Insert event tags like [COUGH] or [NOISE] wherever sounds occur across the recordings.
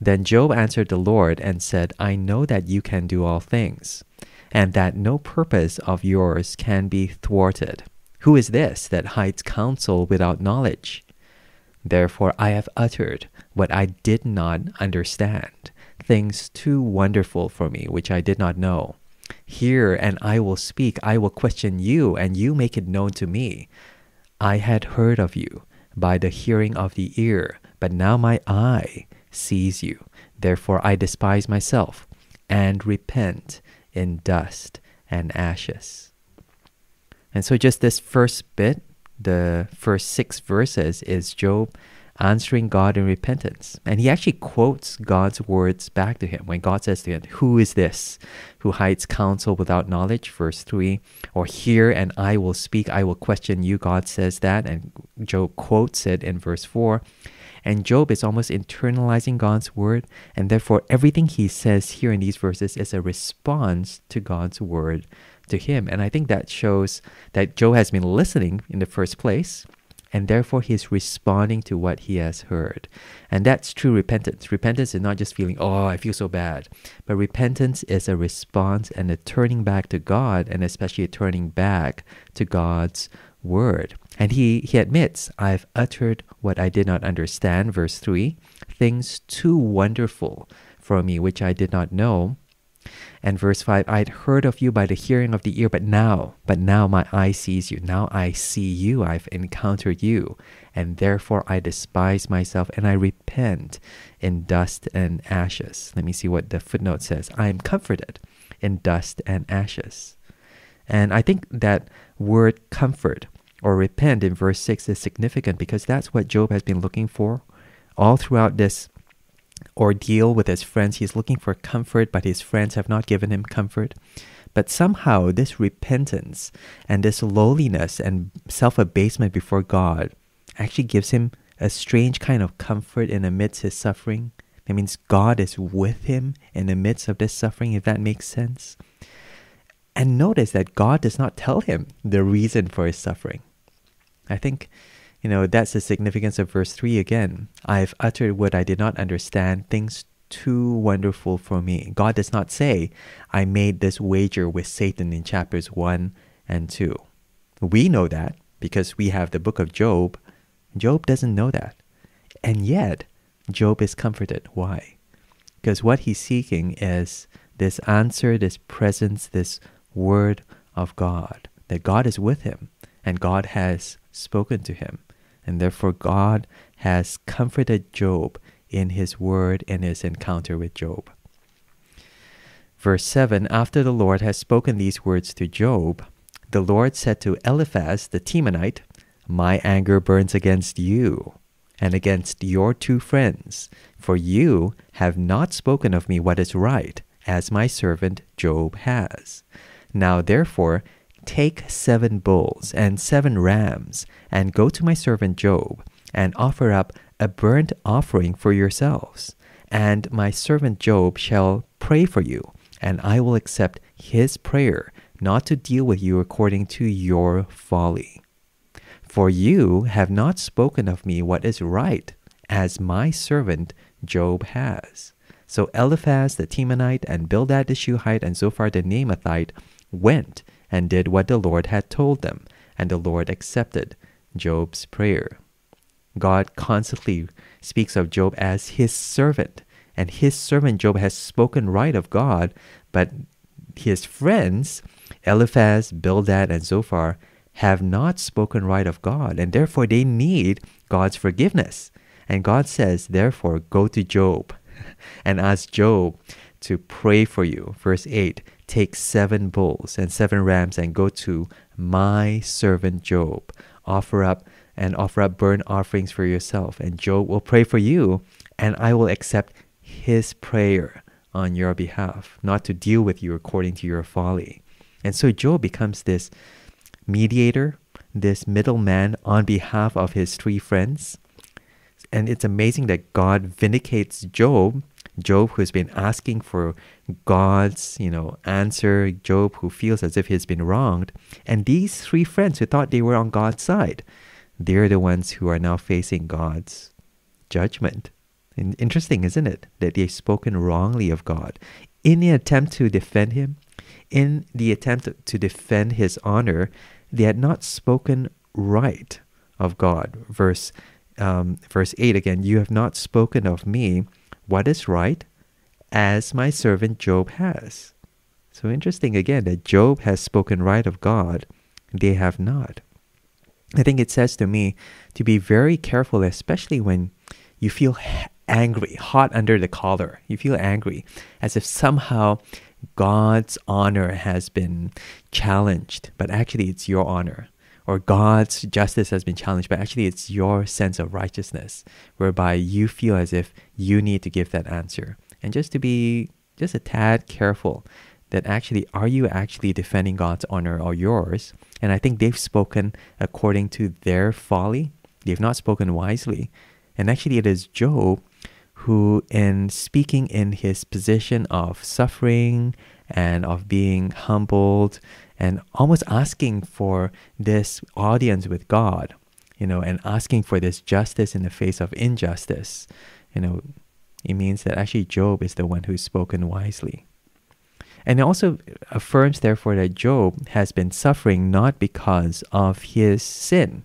Then Job answered the Lord and said, I know that you can do all things, and that no purpose of yours can be thwarted. Who is this that hides counsel without knowledge? Therefore I have uttered what I did not understand, things too wonderful for me which I did not know. Hear, and I will speak. I will question you, and you make it known to me. I had heard of you by the hearing of the ear, but now my eye sees you. Therefore I despise myself and repent in dust and ashes. And so, just this first bit, the first six verses, is Job answering God in repentance. And he actually quotes God's words back to him when God says to him, Who is this who hides counsel without knowledge? Verse 3. Or hear and I will speak, I will question you. God says that. And Job quotes it in verse 4. And Job is almost internalizing God's word. And therefore, everything he says here in these verses is a response to God's word to him. And I think that shows that Job has been listening in the first place and therefore he's responding to what he has heard. And that's true repentance. Repentance is not just feeling, oh, I feel so bad, but repentance is a response and a turning back to God, and especially a turning back to God's word. And he, he admits, I've uttered what I did not understand, verse 3, things too wonderful for me which I did not know. And verse 5, I had heard of you by the hearing of the ear, but now, but now my eye sees you. Now I see you, I've encountered you, and therefore I despise myself and I repent in dust and ashes. Let me see what the footnote says. I am comforted in dust and ashes. And I think that word comfort or repent in verse 6 is significant because that's what Job has been looking for all throughout this ordeal with his friends. He's looking for comfort, but his friends have not given him comfort. But somehow, this repentance and this lowliness and self abasement before God actually gives him a strange kind of comfort in amidst his suffering. That means God is with him in the midst of this suffering, if that makes sense. And notice that God does not tell him the reason for his suffering. I think you know, that's the significance of verse 3 again. I've uttered what I did not understand, things too wonderful for me. God does not say, I made this wager with Satan in chapters 1 and 2. We know that because we have the book of Job. Job doesn't know that. And yet, Job is comforted. Why? Because what he's seeking is this answer, this presence, this word of God, that God is with him and God has spoken to him. And therefore, God has comforted Job in his word and his encounter with Job. Verse 7 After the Lord has spoken these words to Job, the Lord said to Eliphaz the Temanite, My anger burns against you and against your two friends, for you have not spoken of me what is right, as my servant Job has. Now therefore, Take seven bulls and seven rams, and go to my servant Job, and offer up a burnt offering for yourselves. And my servant Job shall pray for you, and I will accept his prayer, not to deal with you according to your folly. For you have not spoken of me what is right, as my servant Job has. So Eliphaz the Temanite and Bildad the Shuhite and Zophar the Naamathite went and did what the Lord had told them, and the Lord accepted Job's prayer. God constantly speaks of Job as his servant, and his servant Job has spoken right of God, but his friends, Eliphaz, Bildad, and Zophar, have not spoken right of God, and therefore they need God's forgiveness. And God says, therefore, go to Job [LAUGHS] and ask Job to pray for you. Verse 8 Take seven bulls and seven rams and go to my servant Job. Offer up and offer up burnt offerings for yourself, and Job will pray for you, and I will accept his prayer on your behalf, not to deal with you according to your folly. And so Job becomes this mediator, this middleman on behalf of his three friends. And it's amazing that God vindicates Job Job who's been asking for God's, you know, answer, Job who feels as if he's been wronged, and these three friends who thought they were on God's side, they're the ones who are now facing God's judgment. And interesting, isn't it, that they've spoken wrongly of God in the attempt to defend him, in the attempt to defend his honor, they had not spoken right of God. Verse um, verse eight again. You have not spoken of me what is right, as my servant Job has. So interesting again that Job has spoken right of God, they have not. I think it says to me to be very careful, especially when you feel angry, hot under the collar. You feel angry, as if somehow God's honor has been challenged, but actually it's your honor. Or God's justice has been challenged, but actually it's your sense of righteousness, whereby you feel as if you need to give that answer. And just to be just a tad careful that actually, are you actually defending God's honor or yours? And I think they've spoken according to their folly. They've not spoken wisely. And actually, it is Job who, in speaking in his position of suffering and of being humbled and almost asking for this audience with God, you know, and asking for this justice in the face of injustice, you know, it means that actually Job is the one who's spoken wisely. And it also affirms, therefore, that Job has been suffering not because of his sin,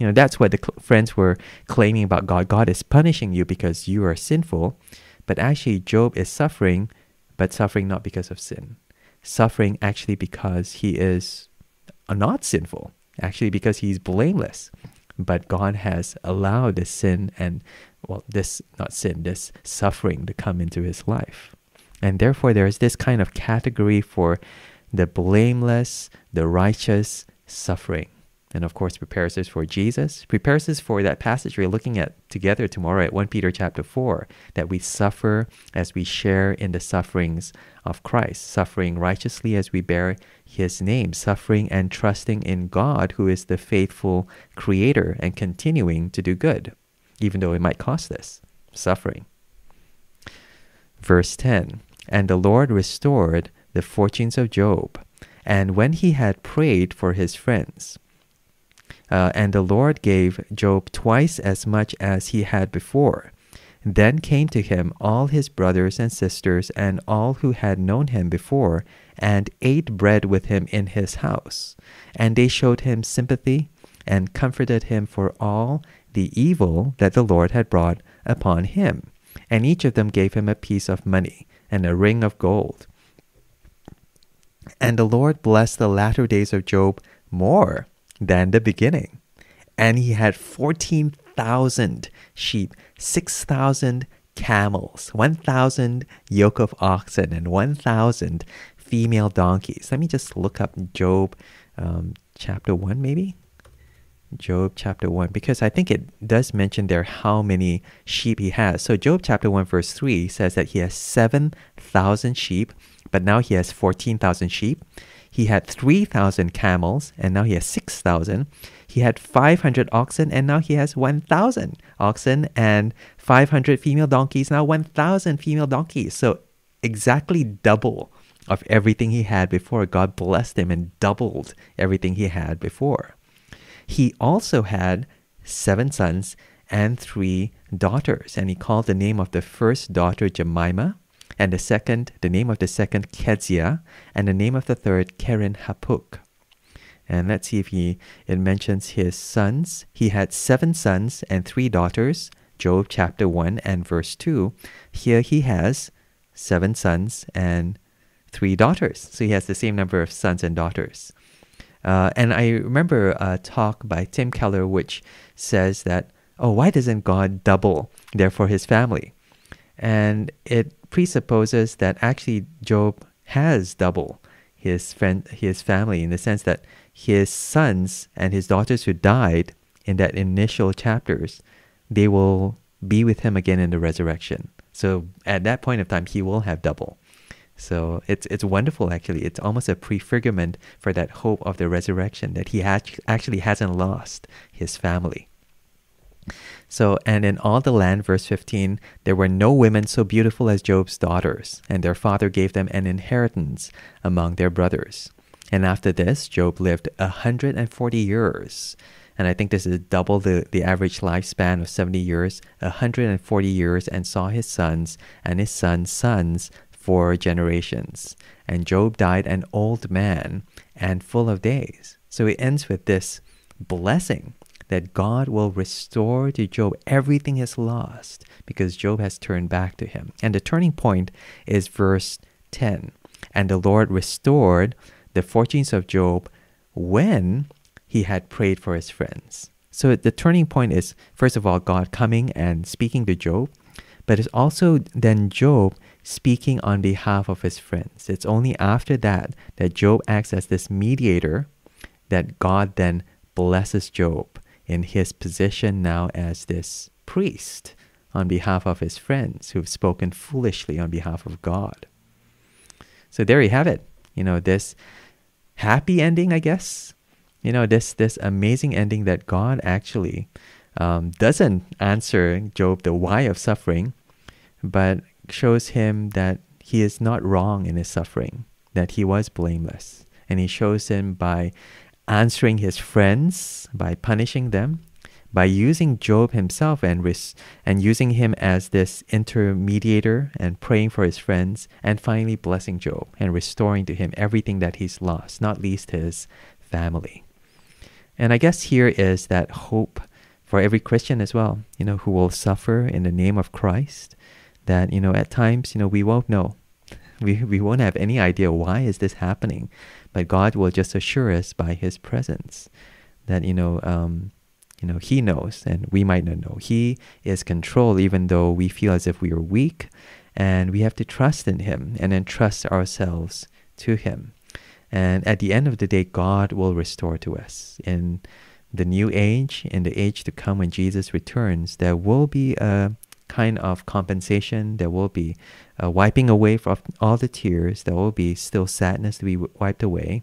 you know, that's what the cl- friends were claiming about God. God is punishing you because you are sinful. But actually, Job is suffering, but suffering not because of sin. Suffering actually because he is not sinful, actually because he's blameless. But God has allowed this sin and, well, this, not sin, this suffering to come into his life. And therefore, there is this kind of category for the blameless, the righteous suffering and of course prepares us for Jesus, prepares us for that passage we're looking at together tomorrow at 1 Peter chapter 4, that we suffer as we share in the sufferings of Christ, suffering righteously as we bear his name, suffering and trusting in God who is the faithful creator and continuing to do good, even though it might cost us suffering. Verse 10 And the Lord restored the fortunes of Job, and when he had prayed for his friends, uh, and the Lord gave Job twice as much as he had before. Then came to him all his brothers and sisters and all who had known him before, and ate bread with him in his house. And they showed him sympathy and comforted him for all the evil that the Lord had brought upon him. And each of them gave him a piece of money and a ring of gold. And the Lord blessed the latter days of Job more than the beginning. And he had 14,000 sheep, 6,000 camels, 1,000 yoke of oxen, and 1,000 female donkeys. Let me just look up Job um, chapter 1, maybe? Job chapter 1, because I think it does mention there how many sheep he has. So, Job chapter 1, verse 3 says that he has 7,000 sheep, but now he has 14,000 sheep. He had 3,000 camels, and now he has 6,000. He had 500 oxen, and now he has 1,000 oxen, and 500 female donkeys, now 1,000 female donkeys. So exactly double of everything he had before. God blessed him and doubled everything he had before. He also had seven sons and three daughters, and he called the name of the first daughter Jemimah, and the second, the name of the second, Keziah, and the name of the third, Keren Happuch. And let's see if he it mentions his sons. He had seven sons and three daughters. Job chapter 1 and verse 2. Here he has seven sons and three daughters. So he has the same number of sons and daughters. Uh, and I remember a talk by Tim Keller which says that, oh, why doesn't God double therefore his family? And it presupposes that actually Job has double his friend his family in the sense that his sons and his daughters who died in that initial chapters they will be with him again in the resurrection. So at that point of time he will have double. So it's it's wonderful actually. It's almost a prefigurement for that hope of the resurrection that he actually hasn't lost his family so, and in all the land, verse 15, there were no women so beautiful as Job's daughters, and their father gave them an inheritance among their brothers. And after this, Job lived a hundred and forty years, and I think this is double the, the average lifespan of 70 years, 140 years, and saw his sons and his sons' sons for generations. And Job died an old man and full of days. So it ends with this blessing that God will restore to Job everything he's lost because Job has turned back to him. And the turning point is verse 10. And the Lord restored the fortunes of Job when he had prayed for his friends. So the turning point is, first of all, God coming and speaking to Job, but it's also then Job speaking on behalf of his friends. It's only after that that Job acts as this mediator that God then blesses Job in his position now as this priest on behalf of his friends who've spoken foolishly on behalf of God. So there you have it. You know, this happy ending, I guess. You know, this this amazing ending that God actually um, doesn't answer Job the why of suffering, but shows him that he is not wrong in his suffering, that he was blameless. And he shows him by answering his friends by punishing them, by using Job himself and, res- and using him as this intermediator and praying for his friends, and finally blessing Job and restoring to him everything that he's lost, not least his family. And I guess here is that hope for every Christian as well, you know, who will suffer in the name of Christ, that, you know, at times, you know, we won't know. We, we won't have any idea why is this happening but God will just assure us by His presence that you know, um, you know, He knows, and we might not know. He is control, even though we feel as if we are weak, and we have to trust in Him and entrust ourselves to Him. And at the end of the day, God will restore to us. In the new age, in the age to come when Jesus returns, there will be a kind of compensation. There will be a wiping away from all the tears. There will be still sadness to be wiped away.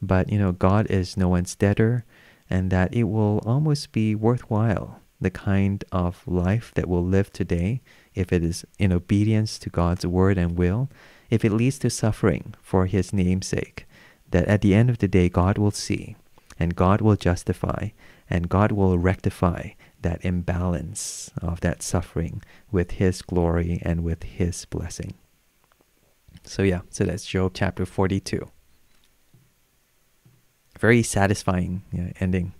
But, you know, God is no one's debtor, and that it will almost be worthwhile the kind of life that we'll live today if it is in obedience to God's word and will, if it leads to suffering for His name's sake, that at the end of the day, God will see and God will justify and God will rectify that imbalance of that suffering with His glory and with His blessing. So, yeah, so that's Job chapter 42. Very satisfying yeah, ending.